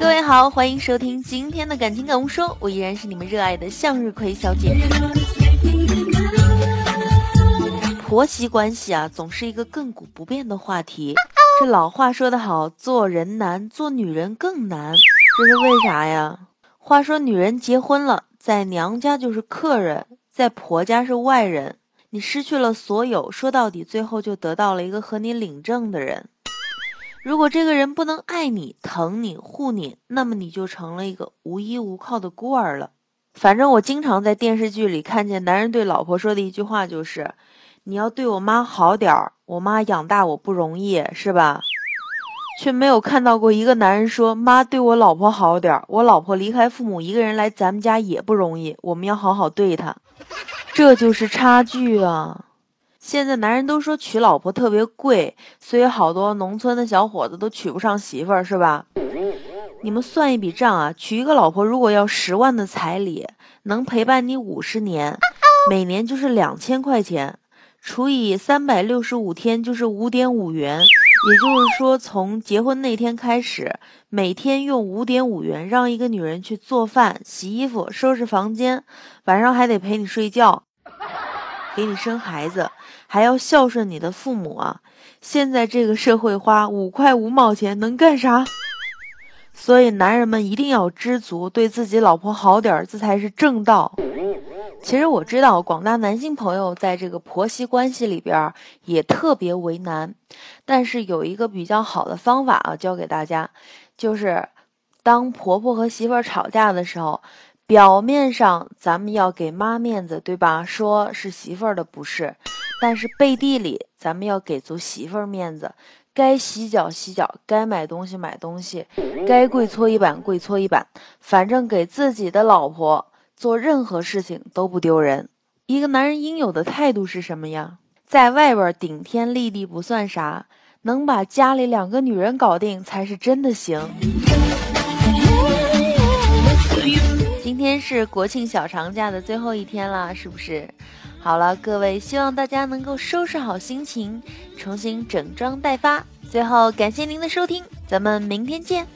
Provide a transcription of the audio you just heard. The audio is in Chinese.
各位好，欢迎收听今天的感情感悟说，我依然是你们热爱的向日葵小姐。婆媳关系啊，总是一个亘古不变的话题。这老话说得好，做人难，做女人更难。这是为啥呀？话说女人结婚了，在娘家就是客人，在婆家是外人。你失去了所有，说到底，最后就得到了一个和你领证的人。如果这个人不能爱你、疼你、护你，那么你就成了一个无依无靠的孤儿了。反正我经常在电视剧里看见男人对老婆说的一句话就是：“你要对我妈好点儿，我妈养大我不容易，是吧？”却没有看到过一个男人说：“妈对我老婆好点儿，我老婆离开父母一个人来咱们家也不容易，我们要好好对她。”这就是差距啊！现在男人都说娶老婆特别贵，所以好多农村的小伙子都娶不上媳妇儿，是吧？你们算一笔账啊，娶一个老婆如果要十万的彩礼，能陪伴你五十年，每年就是两千块钱，除以三百六十五天就是五点五元，也就是说从结婚那天开始，每天用五点五元让一个女人去做饭、洗衣服、收拾房间，晚上还得陪你睡觉，给你生孩子，还要孝顺你的父母啊！现在这个社会花五块五毛钱能干啥？所以男人们一定要知足，对自己老婆好点儿，这才是正道。其实我知道广大男性朋友在这个婆媳关系里边也特别为难，但是有一个比较好的方法啊，教给大家，就是当婆婆和媳妇吵架的时候，表面上咱们要给妈面子，对吧？说是媳妇儿的不是，但是背地里咱们要给足媳妇儿面子。该洗脚洗脚，该买东西买东西，该跪搓衣板跪搓衣板，反正给自己的老婆做任何事情都不丢人。一个男人应有的态度是什么呀？在外边顶天立地不算啥，能把家里两个女人搞定才是真的行。天是国庆小长假的最后一天了，是不是？好了，各位，希望大家能够收拾好心情，重新整装待发。最后，感谢您的收听，咱们明天见。